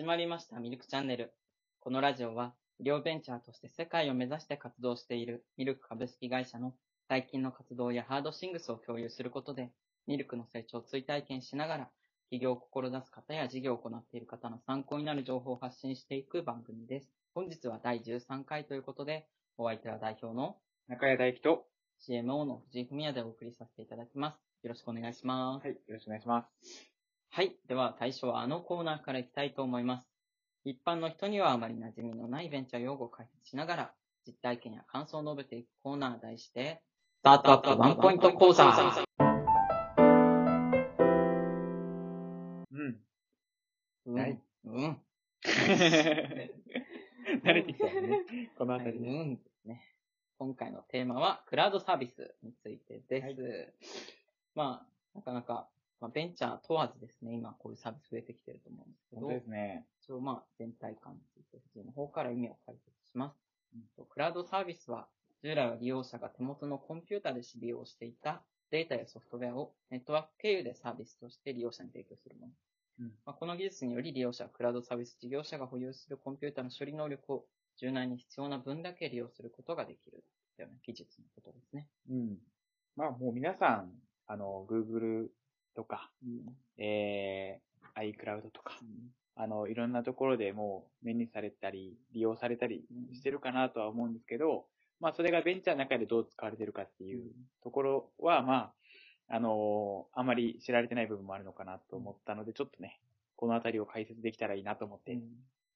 始まりましたミルクチャンネル。このラジオは、医療ベンチャーとして世界を目指して活動しているミルク株式会社の最近の活動やハードシングスを共有することで、ミルクの成長を追体験しながら、起業を志す方や事業を行っている方の参考になる情報を発信していく番組です。本日は第13回ということで、お相手は代表の中谷大輝と、CMO の藤井文也でお送りさせていただきます。よろしくお願いします。はい、よろしくお願いします。はい。では、最初はあのコーナーからいきたいと思います。一般の人にはあまり馴染みのないベンチャー用語を解説しながら、実体験や感想を述べていくコーナー題して、スタートアップワンポイント講座うん。うん。はいうん。慣れてきたよね。このあたりうね。んですね。今回のテーマは、クラウドサービスについてです。はいまあ、なかなか、まあ、ベンチャー問わずですね、今こういうサービス増えてきてると思うんですけど、本当ですね。一応まあ全体感について藤井の方から意味を解説します。うんクラウドサービスは従来は利用者が手元のコンピュータで利用していたデータやソフトウェアをネットワーク経由でサービスとして利用者に提供するもの。うんまあ、この技術により利用者はクラウドサービス事業者が保有するコンピュータの処理能力を柔軟に必要な分だけ利用することができるような技術のことですね。うん。まあもう皆さん、あの、Google とか、うん。えー、iCloud とか、あの、いろんなところでもう目にされたり、利用されたりしてるかなとは思うんですけど、まあそれがベンチャーの中でどう使われてるかっていうところは、まあ、あのあまり知られてない部分もあるのかなと思ったので、ちょっとね、このあたりを解説できたらいいなと思って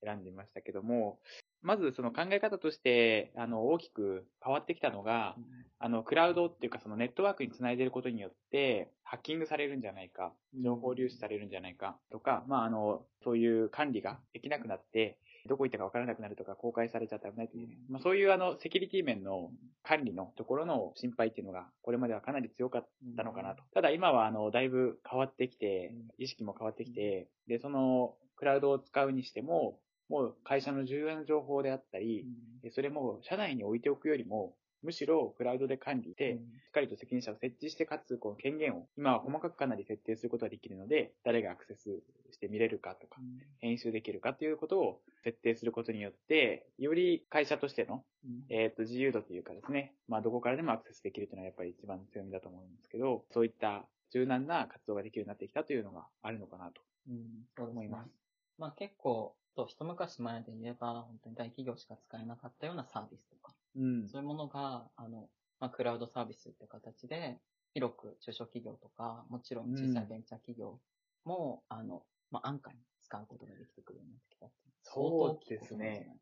選んでみましたけども、まずその考え方として、あの、大きく変わってきたのが、あの、クラウドっていうかそのネットワークにつないでることによって、ハッキングされるんじゃないか、情報流出されるんじゃないかとか、まあ、あの、そういう管理ができなくなって、どこ行ったかわからなくなるとか、公開されちゃったら危ないという、まあ、そういうあの、セキュリティ面の管理のところの心配っていうのが、これまではかなり強かったのかなと。ただ今はあの、だいぶ変わってきて、意識も変わってきて、で、その、クラウドを使うにしても、もう会社の重要な情報であったり、でそれも社内に置いておくよりも、むしろクラウドで管理して、しっかりと責任者を設置して、かつ、この権限を、今は細かくかなり設定することができるので、誰がアクセスして見れるかとか、編集できるかということを設定することによって、より会社としての、えっ、と、自由度というかですね、まあ、どこからでもアクセスできるというのはやっぱり一番強みだと思うんですけど、そういった柔軟な活動ができるようになってきたというのがあるのかなとうん、そうですね。思います。まあ結構、と一昔前で言えば、本当に大企業しか使えなかったようなサービスとか、うん。そういうものが、あの、まあ、クラウドサービスって形で、広く中小企業とか、もちろん小さいベンチャー企業も、あの、まあ、安価に使うことができてくるようになってきたそうですね。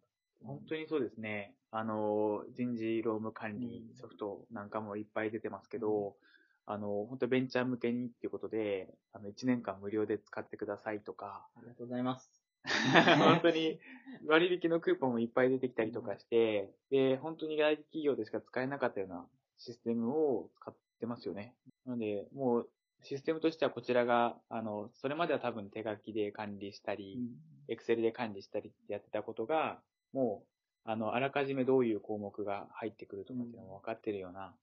本当に。にそうですね。あの、人事労務管理うんソフトなんかもいっぱい出てますけど、あの、本当ベンチャー向けにっていうことで、あの、1年間無料で使ってくださいとか、ありがとうございます。本当に割引のクーポンもいっぱい出てきたりとかして、で、本当に外資企業でしか使えなかったようなシステムを使ってますよね。なので、もうシステムとしてはこちらが、あの、それまでは多分手書きで管理したり、エクセルで管理したりってやってたことが、もう、あの、あらかじめどういう項目が入ってくるとかっていうのも分かってるような、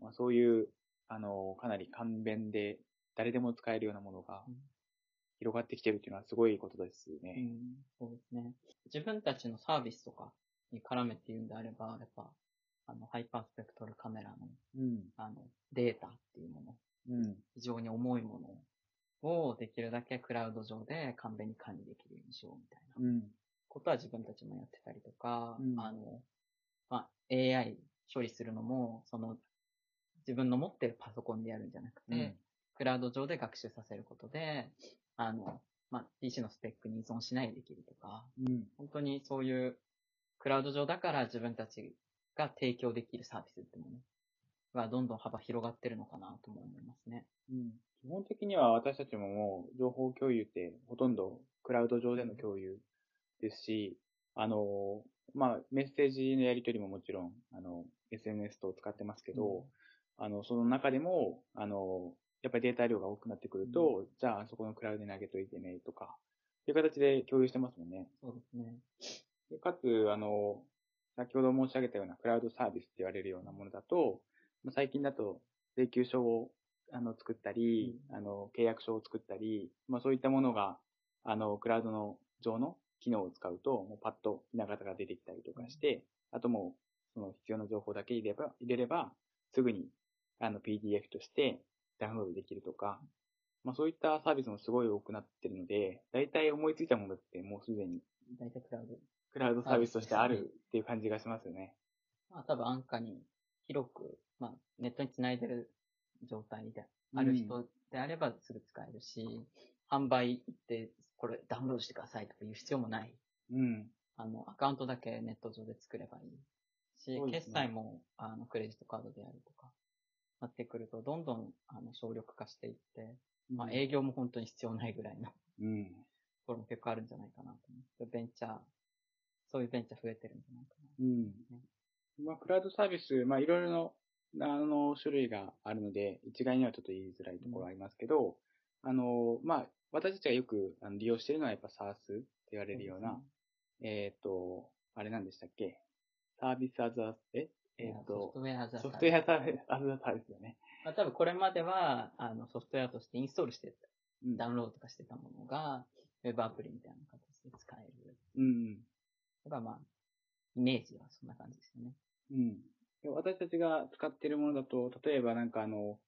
まあ、そういう、あの、かなり簡便で誰でも使えるようなものがうん広がってきてるっていうのはすごいことですうね。ん、そうですね。自分たちのサービスとかに絡めて言うんであれば、やっぱ、あの、ハイパースペクトルカメラの、うん。あの、データっていうもの、うん。非常に重いものをできるだけクラウド上で簡便に管理できるようにしようみたいなうん。ことは自分たちもやってたりとか、うんあの、まあ、AI 処理するのも、その、自分の持ってるパソコンでやるんじゃなくて、うんクラウド上で学習させることで、あの、まあ、PC のスペックに依存しないでできるとか、うん。本当にそういうクラウド上だから自分たちが提供できるサービスってものがどんどん幅広がってるのかなとも思いますね。うん。基本的には私たちももう情報共有ってほとんどクラウド上での共有ですし、あの、まあ、メッセージのやり取りももちろん、あの、SNS と使ってますけど、あの、その中でも、あの、やっぱりデータ量が多くなってくると、じゃあ、そこのクラウドに投げといてね、とか、っていう形で共有してますもんね。そうですね。でかつ、あの、先ほど申し上げたようなクラウドサービスって言われるようなものだと、まあ最近だと請求書をあの作ったり、あの、契約書を作ったり、まあそういったものが、あの、クラウドの上の機能を使うと、もうパッとひな形が出てきたりとかして、あともう、その必要な情報だけ入れれば、入れれば、すぐに、あの、PDF としてダウンロードできるとか、まあそういったサービスもすごい多くなってるので、大体思いついたものってもうすでに大体クラウド。クラウドサービスとしてあるっていう感じがしますよね。まあ多分安価に広く、まあネットにつないでる状態である人であればすぐ使えるし、販売行ってこれダウンロードしてくださいとか言う必要もない。うん。あの、アカウントだけネット上で作ればいいし、ね決済も、あの、クレジットカードでやるとか、なってくると、どんどん、あの、省力化していって、まあ、営業も本当に必要ないぐらいのとうん。ころも結構あるんじゃないかなと思ベンチャー、そういうベンチャー増えてるんじゃないかな。うん。まあ、クラウドサービス、まあ、いろいろな、あの、種類があるので、一概にはちょっと言いづらいところはありますけど、あの、まあ、私たちがよく利用しているのはやっぱ SARS って言われるような、えっ、と、あれなんでしたっけ？サービスアザえ？えっ、ソフトと、ウェアザソフトウェアアザサービスよね。まあ、多分これまでは、あの、ソフトウェアとしてインストールしてた、うんダウンロードとかしてたものが、ウェブアプリみたいな形で使える。うん。だからまあ、イメージはそんな感じですよね。うん。で私たちが使っているものだと、例えばなんかあの、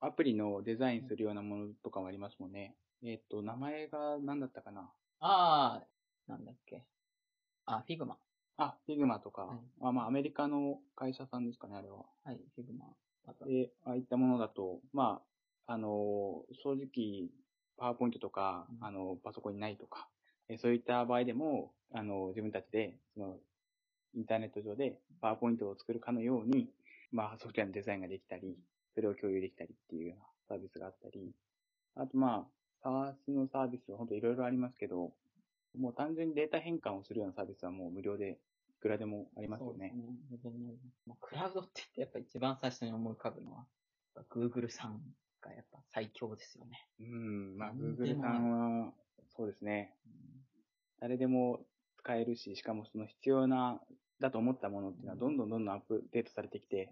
アプリのデザインするようなものとかもありますもんね。えっ、と、名前が何だったかな？ああ、なんだっけ？あ、 Figma。あ、Figma とか、はい。あまあ、アメリカの会社さんですかね、あれは。はい、 Figma。で、ああいったものだと、まあ、あの、正直、パワーポイントとか、うん。あの、パソコンにないとか、えそういった場合でも、あの、自分たちで、その、インターネット上でパワーポイントを作るかのように、まあ、ソフトウェアのデザインができたり、それを共有できたりっていうようなサービスがあったり、あとまあ、SaaS のサービスは本当いろいろありますけど、もう単純にデータ変換をするようなサービスはもう無料でいくらでもありますよね。そうね。まあ、クラウドって言ってやっぱ一番最初に思い浮かぶのは、Google さんがやっぱ最強ですよね。うん、まあ、Google もさんは、そうですね。誰でも使えるし、しかもその必要な、だと思ったものっていうのはどんどんどんどんアップデートされてきて、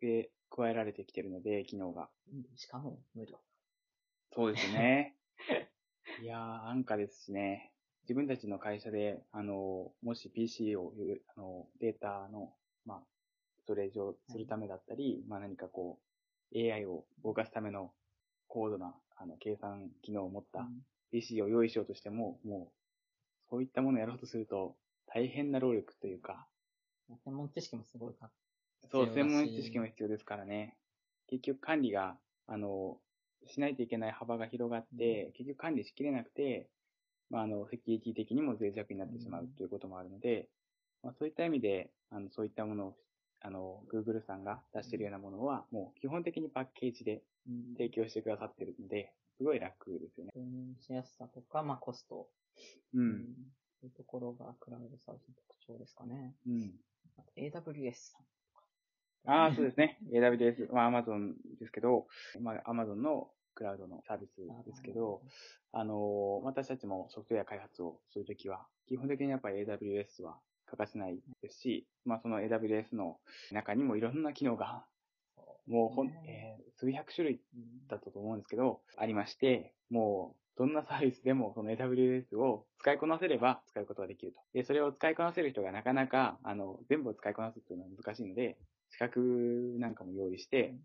付け加えられてきてるので、機能が。うんしかも無料。そうですね。いやー、安価ですしね。自分たちの会社で、あの、もし PC を、あの、データの、まあ、ストレージをするためだったり、まあ何かこう、AI を動かすための高度な、あの、計算機能を持った、うん。PC を用意しようとしても、もう、そういったものをやろうとすると、大変な労力というか、専門知識もすごいかそう、専門知識も必要ですからね。結局管理が、あの、しないといけない幅が広がって、結局管理しきれなくて、まあ、あの、セキュリティ的にも脆弱になってしまうということもあるので、まあ、そういった意味で、あの、そういったものを、あの、Google さんが出しているようなものは、もう基本的にパッケージでうん提供してくださっているので、すごい楽ですよね。しやすさとか、まあコスト。う。うんそういうところがクラウドサービスの特徴ですかね。うん。あと AWS さん。ああ、そうですね。AWS、まあ Amazon ですけど、まあ Amazon のクラウドのサービスですけど、あの、私たちもソフトウェア開発をするときは、基本的にやっぱり AWS は欠かせないですし、まあその AWS の中にもいろんな機能が、もうほん、えー数百種類うんだったと思うんですけど、ありまして、もう、どんなサービスでも、その AWS を使いこなせれば使うことができると。で、それを使いこなせる人がなかなか、あの、全部を使いこなすっていうのは難しいので、資格なんかも用意して、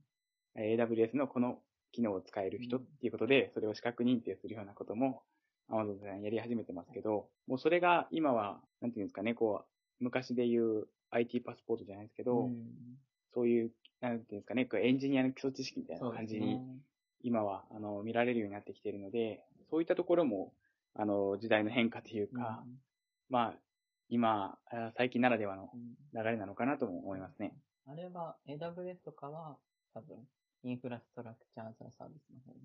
えー AWS のこの機能を使える人っていうことで、それを資格認定するようなことも、Amazon さんやり始めてますけど、もうそれが今は、なんていうんですかね、こう、昔で言う IT パスポートじゃないですけど、うんそういう、なんていうんですかね、こうエンジニアの基礎知識みたいな感じに、ね。今は、あの、見られるようになってきているので、そういったところも、あの、時代の変化というか、まあ、今、あ最近ならではのうんうん流れなのかなとも思いますね。あれは AWS とかは多分インフラストラクチャーザサービスの方に。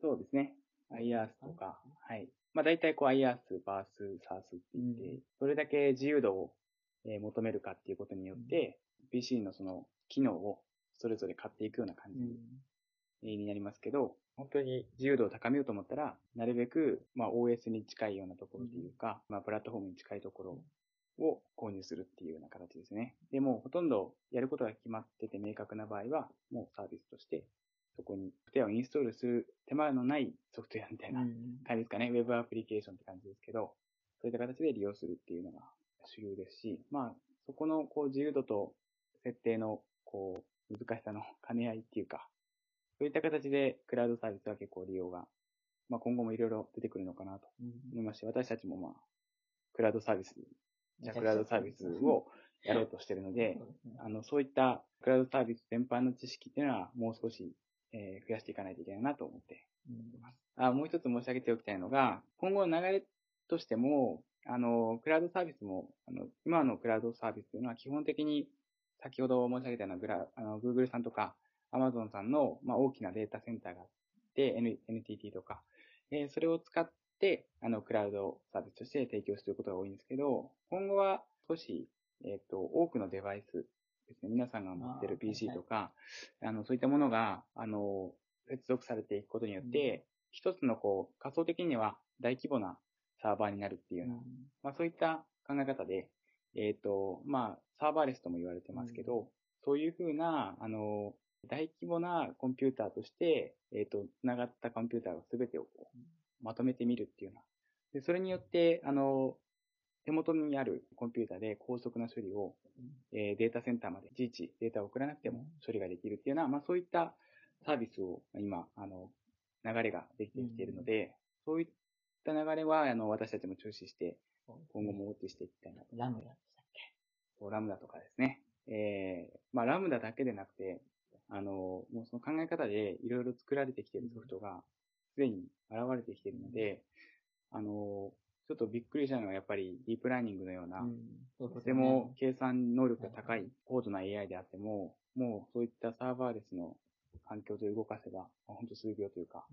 そうですね。IaaS とか、はい。まあ大体こう IaaS、バース、SaaS って言って、うんどれだけ自由度を、えー求めるかっていうことによって、PC のその機能をそれぞれ買っていくような感じになりますけど、本当に自由度を高めようと思ったら、なるべく、まあ OS に近いようなところっていうか、まあプラットフォームに近いところを購入するっていうような形ですね。でも、ほとんどやることが決まってて明確な場合は、もうサービスとして、そこにソフトウェアをインストールする手間のないソフトウェアみたいなうん感じですかね。ウェブアプリケーションって感じですけど、そういった形で利用するっていうのが主流ですし、まあ、そこのこう自由度と設定のこう難しさの兼ね合いっていうか、そういった形でクラウドサービスは結構利用が、まあ今後もいろいろ出てくるのかなと思いますし、私たちもまあ、クラウドサービス、じゃクラウドサービスをやろうとしてるので、あの、そういったクラウドサービス全般の知識っていうのはもう少し、えー、増やしていかないといけないなと思っています。あもう一つ申し上げておきたいのが、今後の流れとしても、あの、クラウドサービスも、あの、今のクラウドサービスというのは基本的に、先ほど申し上げたようなグラ、あの、Google さんとか Amazon さんの、まあ、大きなデータセンターがあって、NTT とか、えー、それを使って、あの、クラウドサービスとして提供することが多いんですけど、今後は少し、えっ、ー、と、多くのデバイスですね、皆さんが持ってる PC とか、あはい、あの、そういったものが、あの、接続されていくことによって、うん、一つのこう、仮想的には大規模なサーバーになるっていうような、うん、まあそういった考え方で、えっ、ー、と、まあ、サーバーレスとも言われてますけど、うん、そういうふうな、あの、大規模なコンピューターとして、えっ、ー、と、繋がったコンピューターを全てをこうまとめてみるっていうような。で、それによって、あの、手元にあるコンピューターで高速な処理を、えー、データセンターまでいちいちデータを送らなくても処理ができるっていうような、まあそういったサービスを今、あの、流れができてきているので、そういった流れは、あの、私たちも注視して、今後もウォッチしていきたいなと。ラムダでしたっけ？ラムダとかですね。えー、まあラムダだけでなくて、あの、もうその考え方でいろいろ作られてきているソフトが、すでに現れてきているので、あの、ちょっとびっくりしたのはやっぱりディープラーニングのような、うん、とても計算能力が高い高度な AI であっても、もうそういったサーバーレスの環境で動かせば、本当数秒というか、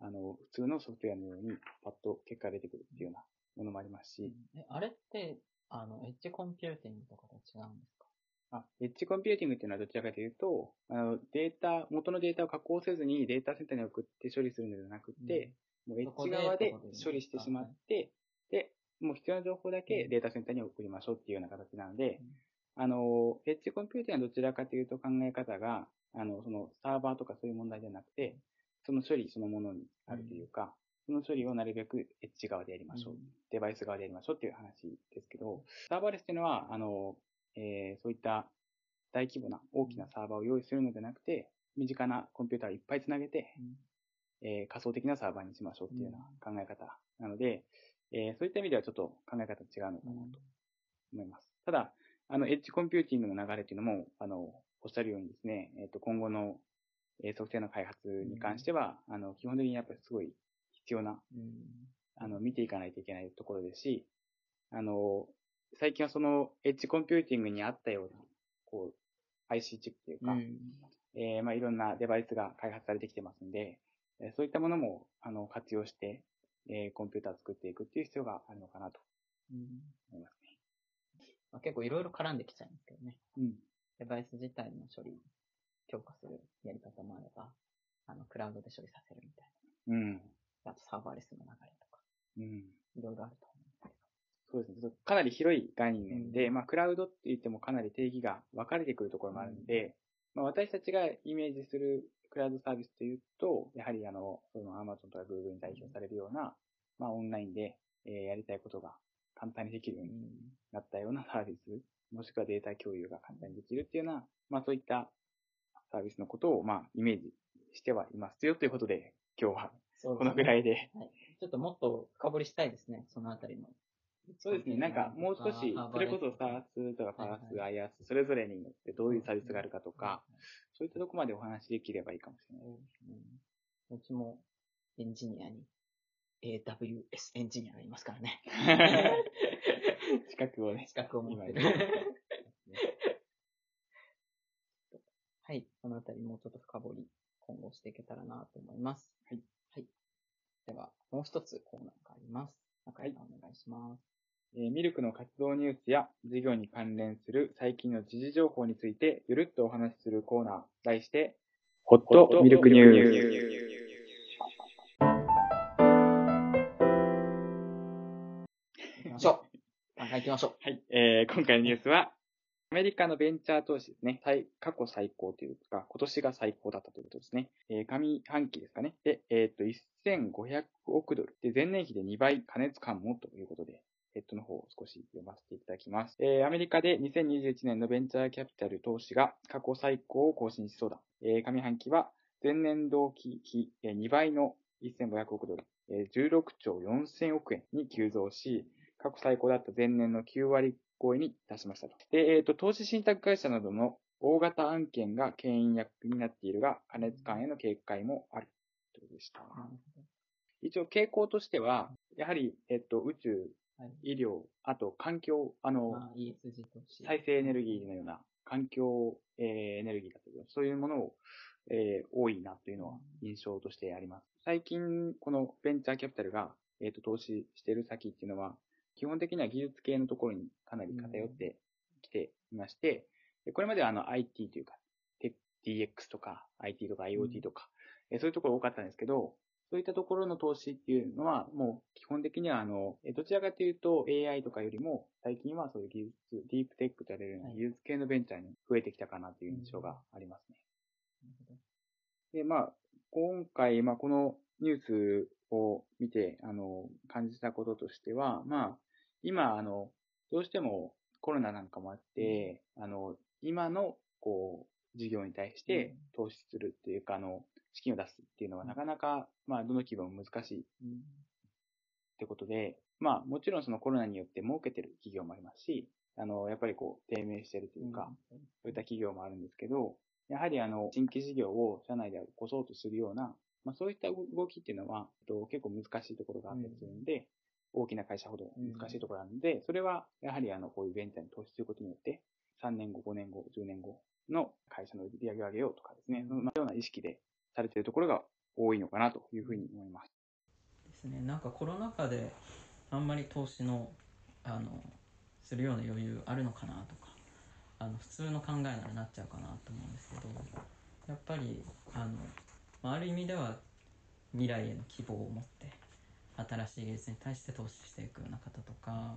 うん、あの、普通のソフトウェアのようにパッと結果が出てくるっていうようなものもありますし。え、あれって、あの、エッジコンピューティングとかと違うんですか？あ、エッジコンピューティングっていうのはどちらかというと、あの、データ、元のデータを加工せずにデータセンターに送って処理するのではなくて、うん、もうエッジ側で処理してしまって、で、もう必要な情報だけデータセンターに送りましょうっていうような形なので、うん、あの、エッジコンピューティングはどちらかというと考え方が、あの、そのサーバーとかそういう問題じゃなくて、その処理そのものにあるというか、その処理をなるべくエッジ側でやりましょう。デバイス側でやりましょうっていう話ですけど、サーバーレスっていうのは、あの、えー、そういった大規模な大きなサーバーを用意するのではなくて、身近なコンピューターをいっぱいつなげて、えー、仮想的なサーバーにしましょうっていうような考え方なので、えー、そういった意味ではちょっと考え方違うのかなと思います。ただ、あの、エッジコンピューティングの流れっていうのも、あの、おっしゃるようにですね、えっ、ー、と、今後の、えー、ソフトウェアの開発に関しては、あの、基本的にやっぱりすごい必要な、あの、見ていかないといけないところですし、あの、最近はその、エッジコンピューティングにあったような、こう、IC チップというか、うん、えー、まあ、いろんなデバイスが開発されてきてますんで、えそういったものも、あの、活用して、えー、コンピューターを作っていくっていう必要があるのかなと思いますね。まあ、結構いろいろ絡んできちゃいますけどね。うん。デバイス自体の処理、強化するやり方もあれば、あの、クラウドで処理させるみたいな。うん。あとサーバーレスの流れとか。うん。いろいろあると思。そうですね。かなり広い概念で、うん、まあ、クラウドって言ってもかなり定義が分かれてくるところもあるので、うん、まあ、私たちがイメージするクラウドサービスというと、やはりあの、その Amazon とか Google に代表されるような、まあ、オンラインで、えー、やりたいことが簡単にできるようになったようなサービス、もしくはデータ共有が簡単にできるっていうような、まあ、そういったサービスのことを、まあ、イメージしてはいますよということで、今日はこのぐらいで。でね、はい。ちょっともっと深掘りしたいですね、そのあたりの。そうですね。なんか、もう少し、それこそ SARS とか FARS、IaaS、それぞれによってどういうサービスがあるかとか、そういったとこまでお話できればいいかもしれないです。うん、うちもエンジニアに、AWS エンジニアがいますからね。資格をね。資格を持ってる。はい。このあたりもうちょっと深掘り、今後していけたらなと思います。はい。はい。では、もう一つコーナーがあります。中井さんお願いします。えー、ミルクの活動ニュースや事業に関連する最近の時事情報についてゆるっとお話しするコーナー、題して、ホットミルクニュース。行きましょう。行きましょう。はい。えー、今回のニュースは、アメリカのベンチャー投資ですね。過去最高というか、今年が最高だったということですね。えー、上半期ですかね。で、えっ、ー、と、1500億ドル。で、前年比で2倍加熱感もということで、ヘッドの方を少し読ませていただきます。えー、アメリカで2021年のベンチャーキャピタル投資が過去最高を更新しそうだ。えー、上半期は前年同期比2倍の1500億ドル、16兆4000億円に急増し、過去最高だった前年の9割超えに達しましたと。で、えっ、ー、と、投資信託会社などの大型案件が牽引役になっているが、加熱感への警戒もある。ということでした。一応傾向としては、やはり、えっと、宇宙、医療、あと環境、あの、再生エネルギーのような環境、えー、エネルギーだとか、そういうものを、えー、多いなというのは印象としてあります。最近、このベンチャーキャピタルが、えっ、と、投資している先っていうのは、基本的には技術系のところにかなり偏ってきていまして、これまではあの IT というか、DX とか IT とか IoT とか、うん、そういうところ多かったんですけど、そういったところの投資っていうのは、もう基本的には、あの、どちらかというと AI とかよりも、最近はそういう技術、ディープテックと言われるような技術系のベンチャーに増えてきたかなという印象がありますね。で、まあ、今回、まあ、このニュースを見て、あの、感じたこととしては、まあ、今、あの、どうしてもコロナなんかもあって、あの、今の、こう、事業に対して投資するっていうか、あの、資金を出すっていうのはなかなか、まあ、どの規模も難しいってことで、まあ、もちろんそのコロナによって儲けてる企業もありますし、あの、やっぱりこう、低迷してるというか、そういった企業もあるんですけど、やはりあの、新規事業を社内で起こそうとするような、まあ、そういった動きっていうのは、と結構難しいところがあったりするので、大きな会社ほど難しいところなので、それはやはりあの、こういうベンチャーに投資することによって、3年後、5年後、10年後の会社の売り上げを上げようとかですね、そのような意識でされているところが多いのかなというふうに思います。ですね。なんかコロナ禍であんまり投資の、あの、するような余裕あるのかなとか、あの、普通の考えならなっちゃうかなと思うんですけど、やっぱり、あの、ある意味では未来への希望を持って、新しい技術に対して投資していくような方とか、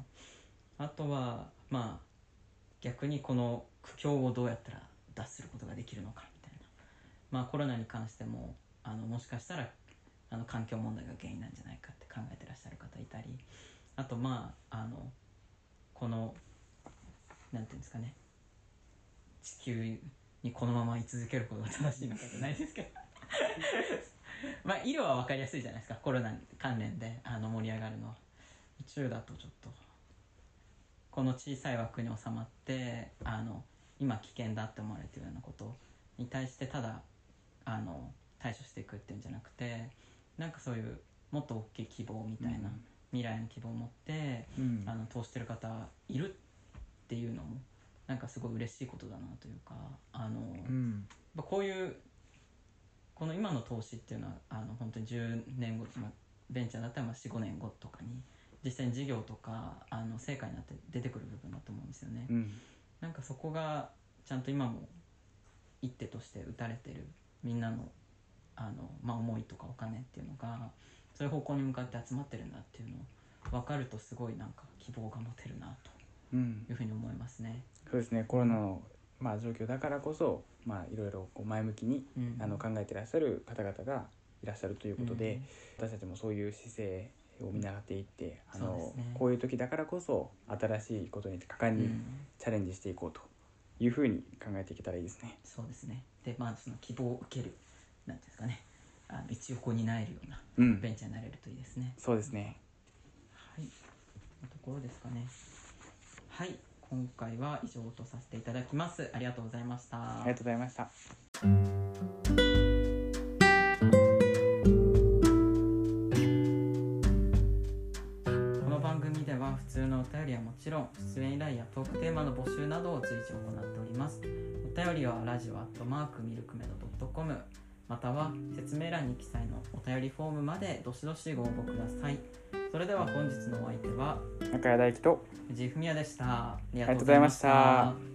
あとは、まあ、逆にこの苦境をどうやったら脱することができるのか。まあコロナに関しても、あの、もしかしたら、あの、環境問題が原因なんじゃないかって考えてらっしゃる方いたり、あとまあ、あの、この、なんていうんですかね、地球にこのまま居続けることが正しいのかじゃないですけど。まあ医療は分かりやすいじゃないですかコロナ関連であの盛り上がるのは。宇宙だとちょっとこの小さい枠に収まってあの今危険だって思われてるようなことに対してただあの対処していくっていうんじゃなくてなんかそういうもっと大きい希望みたいな、うん、未来の希望を持って、うん、あの通してる方いるっていうのもなんかすごい嬉しいことだなというかあの、うん、こういうこの今の投資っていうのはあの本当に10年後、まあ、ベンチャーだったら45年後とかに実際に事業とかあの成果になって出てくる部分だと思うんですよね、うん、なんかそこがちゃんと今も一手として打たれてるみんなのあの、まあ、思いとかお金っていうのがそういう方向に向かって集まってるんだっていうのを分かるとすごいなんか希望が持てるなというふうに思いますね。うん、そうですね。コロナのまあ、状況だからこそ、まあ、いろいろこう前向きに、うん、あの考えてらっしゃる方々がいらっしゃるということで、うん、私たちもそういう姿勢を見習っていって、あの、ね、こういう時だからこそ新しいことに果敢にチャレンジしていこうというふうに考えていけたらいいですね。そうですね。でまあその希望を受けるなんですかね。あの一応になえるようなベンチャーになれるといいですね。そうですね。はい。のところですかね。はい。今回は以上とさせていただきます。ありがとうございました。ありがとうございましたりはもちろん出演依頼やトークテーマの募集などを随時行っております。お便りはラジオアットマークミルクメド .com または説明欄に記載のお便りフォームまでどしどしご応募ください。それでは本日のお相手は中谷大樹と藤井文也でした。ありがとうございました